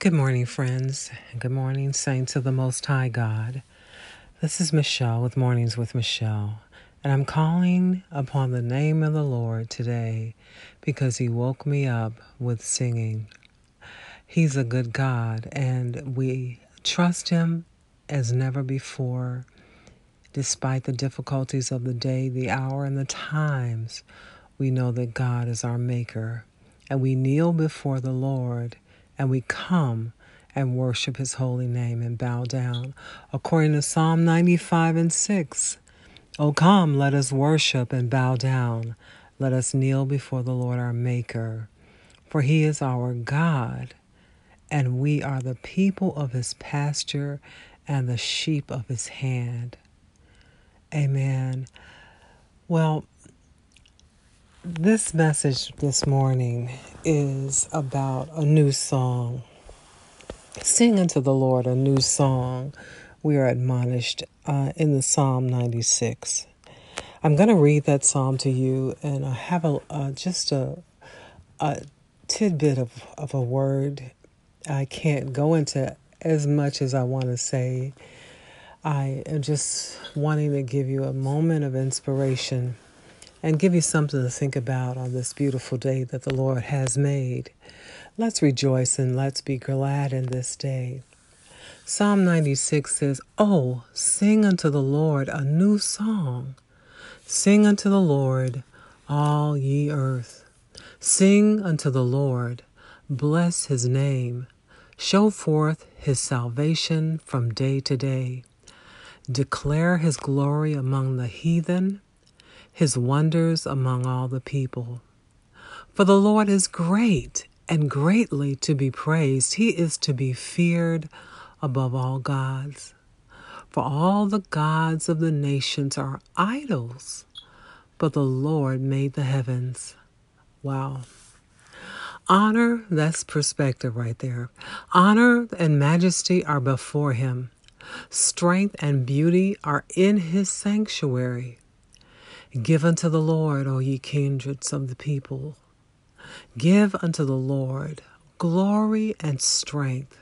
Good morning, friends. And good morning, saints of the Most High God. This is Michelle with Mornings with Michelle, and I'm calling upon the name of the Lord today because He woke me up with singing. He's a good God, and we trust Him as never before, despite the difficulties of the day, the hour, and the times. We know that God is our Maker, and we kneel before the Lord and we come and worship his holy name and bow down. According to Psalm 95 and 6, O come, let us worship and bow down. Let us kneel before the Lord our Maker. For he is our God, and we are the people of his pasture and the sheep of his hand. Amen. Well, this message this morning is about a new song. Sing unto the Lord a new song. We are admonished uh, in the Psalm 96. I'm going to read that psalm to you, and I have a uh, just a, a tidbit of, of a word. I can't go into as much as I want to say. I am just wanting to give you a moment of inspiration and give you something to think about on this beautiful day that the Lord has made. Let's rejoice and let's be glad in this day. Psalm 96 says, Oh, sing unto the Lord a new song. Sing unto the Lord, all ye earth. Sing unto the Lord, bless his name. Show forth his salvation from day to day. Declare his glory among the heathen his wonders among all the people. For the Lord is great and greatly to be praised. He is to be feared above all gods. For all the gods of the nations are idols, but the Lord made the heavens. Wow. Honor, that's perspective right there. Honor and majesty are before him. Strength and beauty are in his sanctuary. Give unto the Lord, O ye kindreds of the people. Give unto the Lord glory and strength.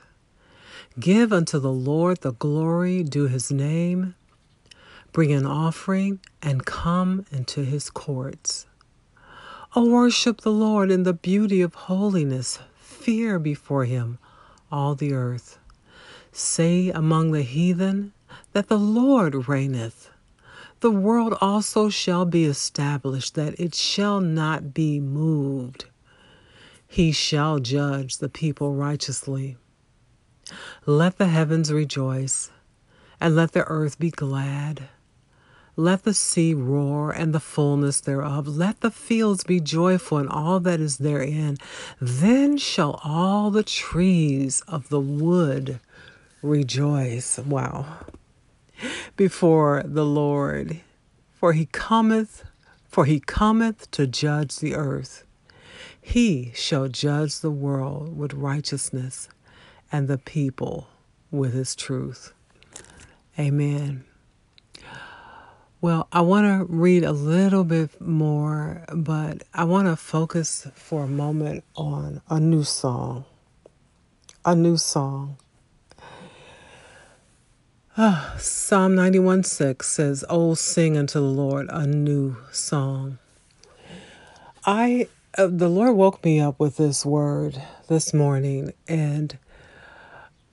Give unto the Lord the glory due his name. Bring an offering and come into his courts. O worship the Lord in the beauty of holiness. Fear before him all the earth. Say among the heathen that the Lord reigneth the world also shall be established, that it shall not be moved. He shall judge the people righteously. Let the heavens rejoice, and let the earth be glad. Let the sea roar and the fullness thereof. Let the fields be joyful and all that is therein. Then shall all the trees of the wood rejoice. Wow before the Lord. For he cometh, for he cometh to judge the earth. He shall judge the world with righteousness and the people with his truth. Amen. Well, I want to read a little bit more, but I want to focus for a moment on a new song. A new song. Psalm 91 6 says, Oh, sing unto the Lord a new song. I, uh, the Lord woke me up with this word this morning, and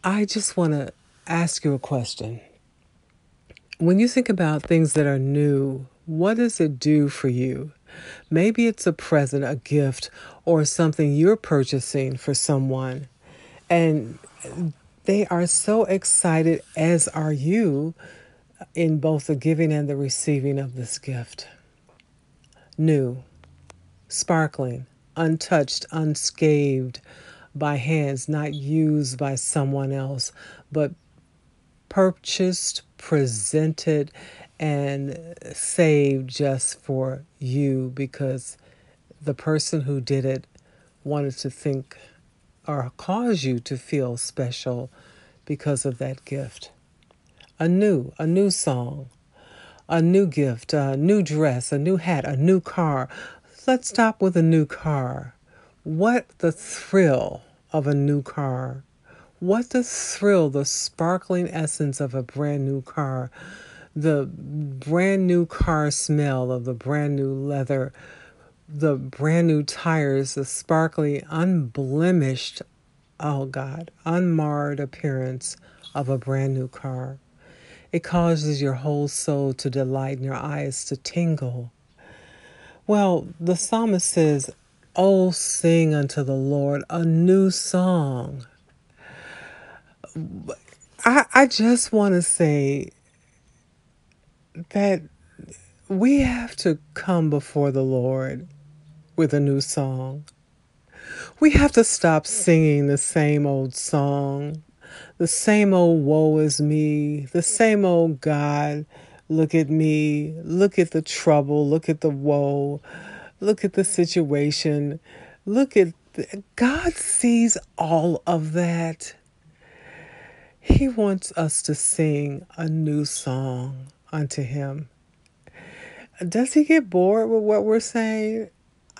I just want to ask you a question. When you think about things that are new, what does it do for you? Maybe it's a present, a gift, or something you're purchasing for someone. And they are so excited, as are you, in both the giving and the receiving of this gift. New, sparkling, untouched, unscathed by hands, not used by someone else, but purchased, presented, and saved just for you because the person who did it wanted to think or cause you to feel special because of that gift. A new, a new song, a new gift, a new dress, a new hat, a new car. Let's stop with a new car. What the thrill of a new car What the thrill, the sparkling essence of a brand new car, the brand new car smell of the brand new leather, the brand new tires, the sparkly, unblemished, oh God, unmarred appearance of a brand new car. It causes your whole soul to delight and your eyes to tingle. Well, the psalmist says, Oh, sing unto the Lord a new song. I, I just want to say that we have to come before the Lord with a new song. We have to stop singing the same old song, the same old woe is me, the same old God, look at me, look at the trouble, look at the woe, look at the situation, look at God sees all of that. He wants us to sing a new song unto Him. Does He get bored with what we're saying?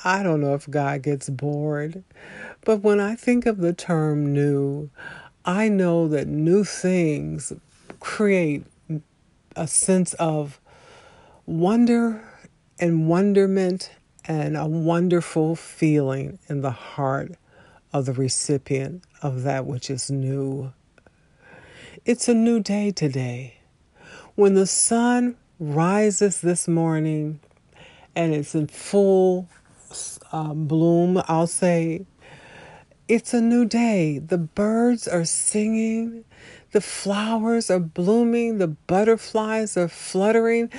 I don't know if God gets bored, but when I think of the term new, I know that new things create a sense of wonder and wonderment and a wonderful feeling in the heart of the recipient of that which is new. It's a new day today. When the sun rises this morning and it's in full uh, bloom, I'll say, it's a new day. The birds are singing, the flowers are blooming, the butterflies are fluttering.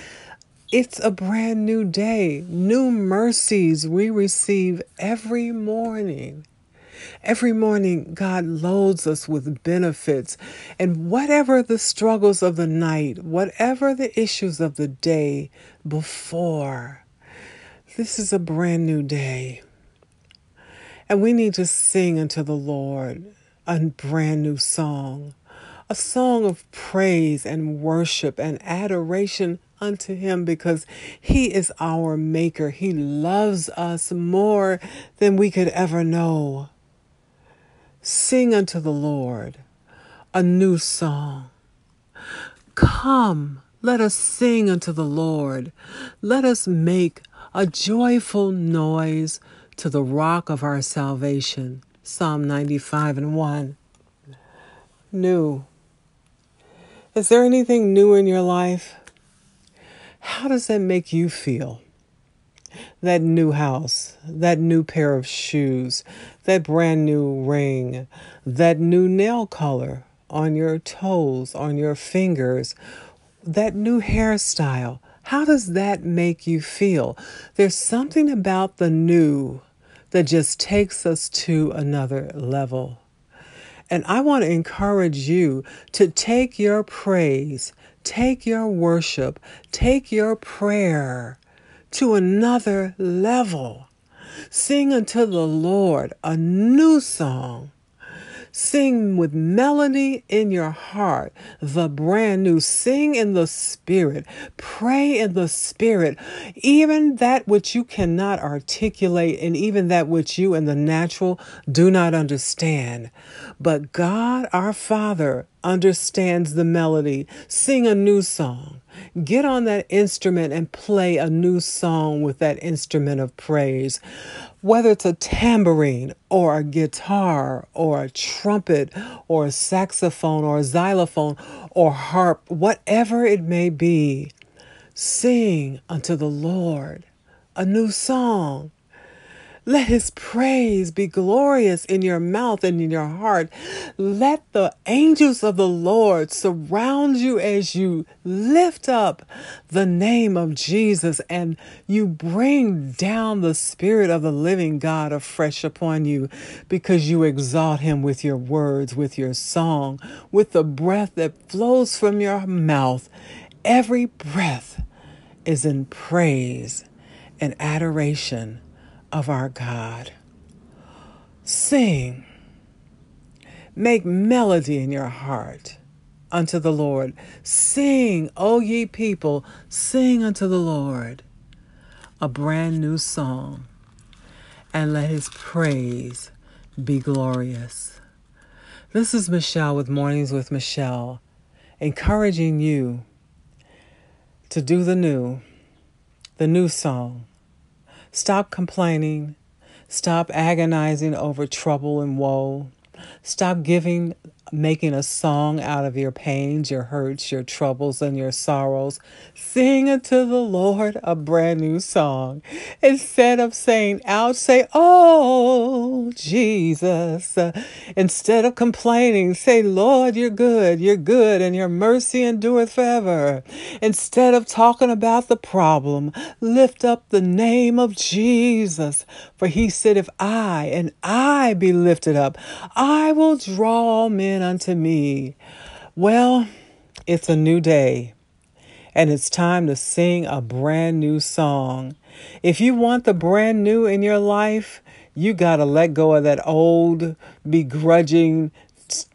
It's a brand new day. New mercies we receive every morning. Every morning, God loads us with benefits. And whatever the struggles of the night, whatever the issues of the day before, this is a brand new day. And we need to sing unto the Lord a brand new song, a song of praise and worship and adoration unto Him because He is our Maker. He loves us more than we could ever know. Sing unto the Lord a new song. Come, let us sing unto the Lord. Let us make a joyful noise to the rock of our salvation. Psalm 95 and 1. New. Is there anything new in your life? How does that make you feel? that new house, that new pair of shoes, that brand new ring, that new nail color on your toes, on your fingers, that new hairstyle. How does that make you feel? There's something about the new that just takes us to another level. And I want to encourage you to take your praise, take your worship, take your prayer to another level. Sing unto the Lord a new song Sing with melody in your heart, the brand new. Sing in the Spirit. Pray in the Spirit. Even that which you cannot articulate, and even that which you in the natural do not understand. But God, our Father, understands the melody. Sing a new song. Get on that instrument and play a new song with that instrument of praise whether it's a tambourine or a guitar or a trumpet or a saxophone or a xylophone or harp, whatever it may be, sing unto the Lord a new song. Let his praise be glorious in your mouth and in your heart. Let the angels of the Lord surround you as you lift up the name of Jesus and you bring down the Spirit of the living God afresh upon you because you exalt him with your words, with your song, with the breath that flows from your mouth. Every breath is in praise and adoration of our God. Sing. Make melody in your heart unto the Lord. Sing, O ye people, sing unto the Lord a brand new song, and let his praise be glorious. This is Michelle with Mornings with Michelle, encouraging you to do the new, the new song. Stop complaining. Stop agonizing over trouble and woe. Stop giving making a song out of your pains, your hurts, your troubles, and your sorrows. Sing unto the Lord a brand new song. Instead of saying out, say, Oh, Jesus. instead of complaining, say, Lord, you're good, you're good, and your mercy endureth forever. Instead of talking about the problem, lift up the name of Jesus. For he said, If I and I be lifted up, I will draw men unto me. Well, it's a new day, and it's time to sing a brand new song. If you want the brand new in your life, you got to let go of that old, begrudging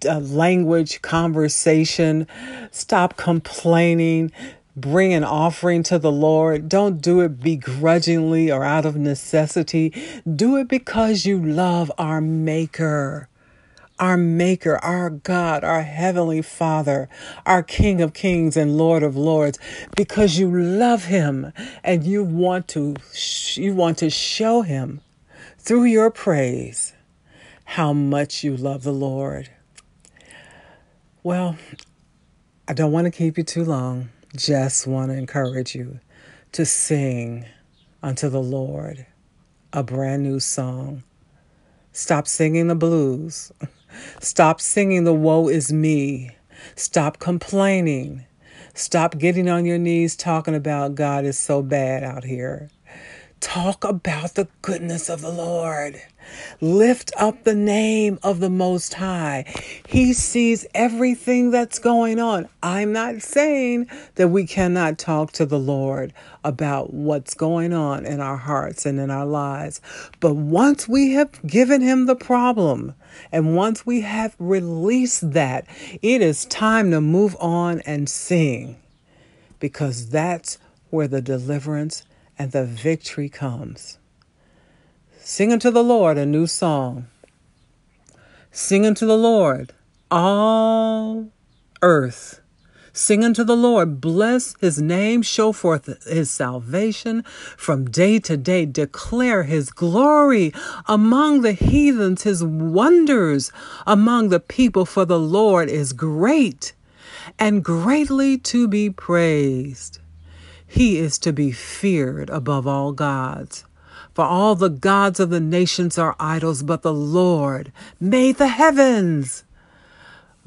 uh, language, conversation. Stop complaining. Bring an offering to the Lord. Don't do it begrudgingly or out of necessity. Do it because you love our Maker our Maker, our God, our Heavenly Father, our King of Kings and Lord of Lords, because you love Him and you want to you want to show Him through your praise how much you love the Lord. Well, I don't want to keep you too long. Just want to encourage you to sing unto the Lord a brand new song. Stop singing the blues. Stop singing the woe is me. Stop complaining. Stop getting on your knees talking about God is so bad out here. Talk about the goodness of the Lord. Lift up the name of the Most High. He sees everything that's going on. I'm not saying that we cannot talk to the Lord about what's going on in our hearts and in our lives. But once we have given Him the problem, and once we have released that, it is time to move on and sing because that's where the deliverance and the victory comes. Sing unto the Lord a new song. Sing unto the Lord, all earth. Sing unto the Lord, bless his name, show forth his salvation from day to day, declare his glory among the heathens, his wonders among the people, for the Lord is great and greatly to be praised. He is to be feared above all gods. For all the gods of the nations are idols, but the Lord made the heavens.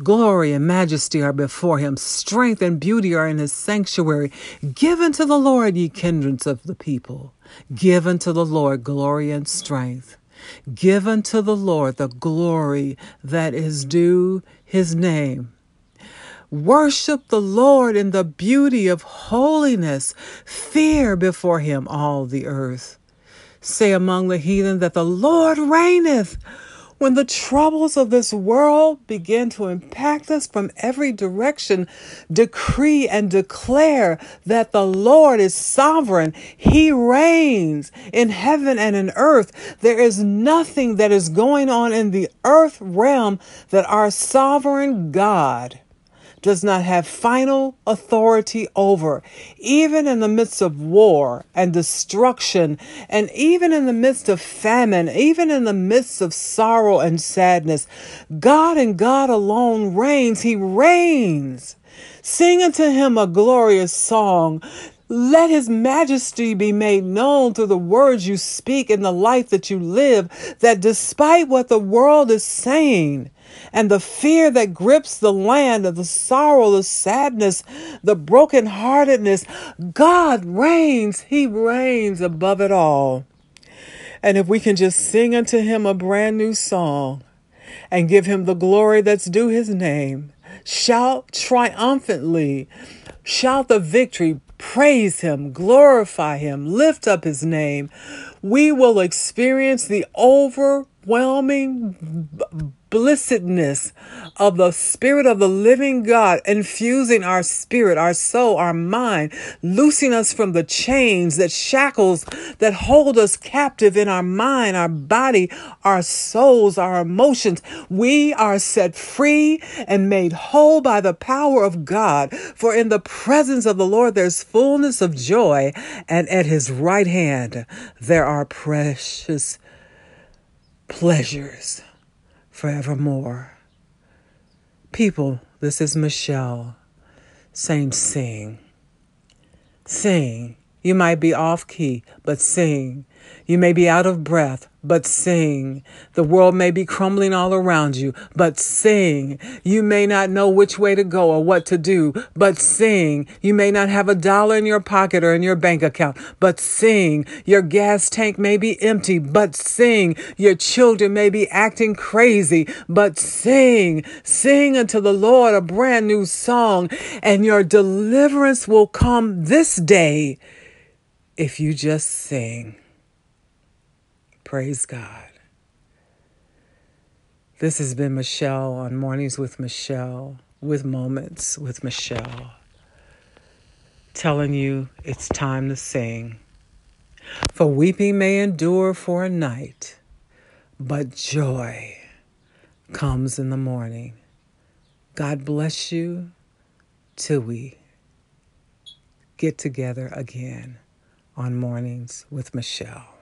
Glory and majesty are before him, strength and beauty are in his sanctuary. Give unto the Lord, ye kindreds of the people. Give unto the Lord glory and strength. Give unto the Lord the glory that is due his name. Worship the Lord in the beauty of holiness. Fear before him all the earth. Say among the heathen that the Lord reigneth. When the troubles of this world begin to impact us from every direction, decree and declare that the Lord is sovereign. He reigns in heaven and in earth. There is nothing that is going on in the earth realm that our sovereign God does not have final authority over, even in the midst of war and destruction, and even in the midst of famine, even in the midst of sorrow and sadness. God and God alone reigns. He reigns. Sing unto him a glorious song. Let his majesty be made known through the words you speak and the life that you live, that despite what the world is saying, and the fear that grips the land of the sorrow, the sadness, the brokenheartedness. God reigns. He reigns above it all. And if we can just sing unto him a brand new song and give him the glory that's due his name, shout triumphantly, shout the victory, praise him, glorify him, lift up his name, we will experience the over overwhelming blessedness of the Spirit of the living God infusing our spirit, our soul, our mind, loosing us from the chains that shackles that hold us captive in our mind, our body, our souls, our emotions. We are set free and made whole by the power of God. For in the presence of the Lord there's fullness of joy, and at his right hand there are precious pleasures forevermore. People, this is Michelle saying, Sing. Sing. You might be off key, but sing. You may be out of breath, but sing. The world may be crumbling all around you, but sing. You may not know which way to go or what to do, but sing. You may not have a dollar in your pocket or in your bank account, but sing. Your gas tank may be empty, but sing. Your children may be acting crazy, but sing. Sing unto the Lord a brand new song, and your deliverance will come this day if you just sing. Praise God. This has been Michelle on Mornings with Michelle, with Moments with Michelle, telling you it's time to sing. For weeping may endure for a night, but joy comes in the morning. God bless you till we get together again on Mornings with Michelle.